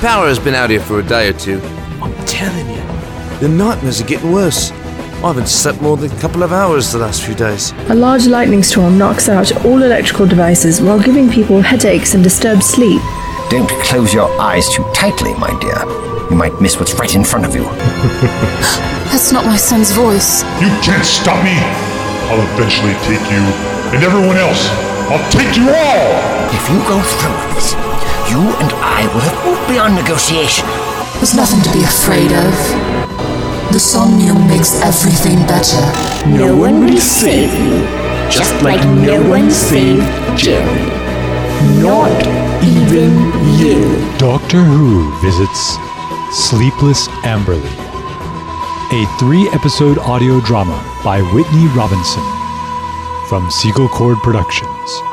power has been out here for a day or two. I'm telling you, the nightmares are getting worse. I haven't slept more than a couple of hours the last few days. A large lightning storm knocks out all electrical devices while giving people headaches and disturbed sleep. Don't close your eyes too tightly, my dear. You might miss what's right in front of you. That's not my son's voice. You can't stop me! I'll eventually take you and everyone else. I'll take you all! If you go through with this, you and I will have moved beyond negotiation. There's nothing to be afraid of. The somnium makes everything better. No one will save you, just like no one saved Jerry. Not even you. Doctor Who visits Sleepless Amberley, a three episode audio drama by Whitney Robinson from Seagull Cord Productions.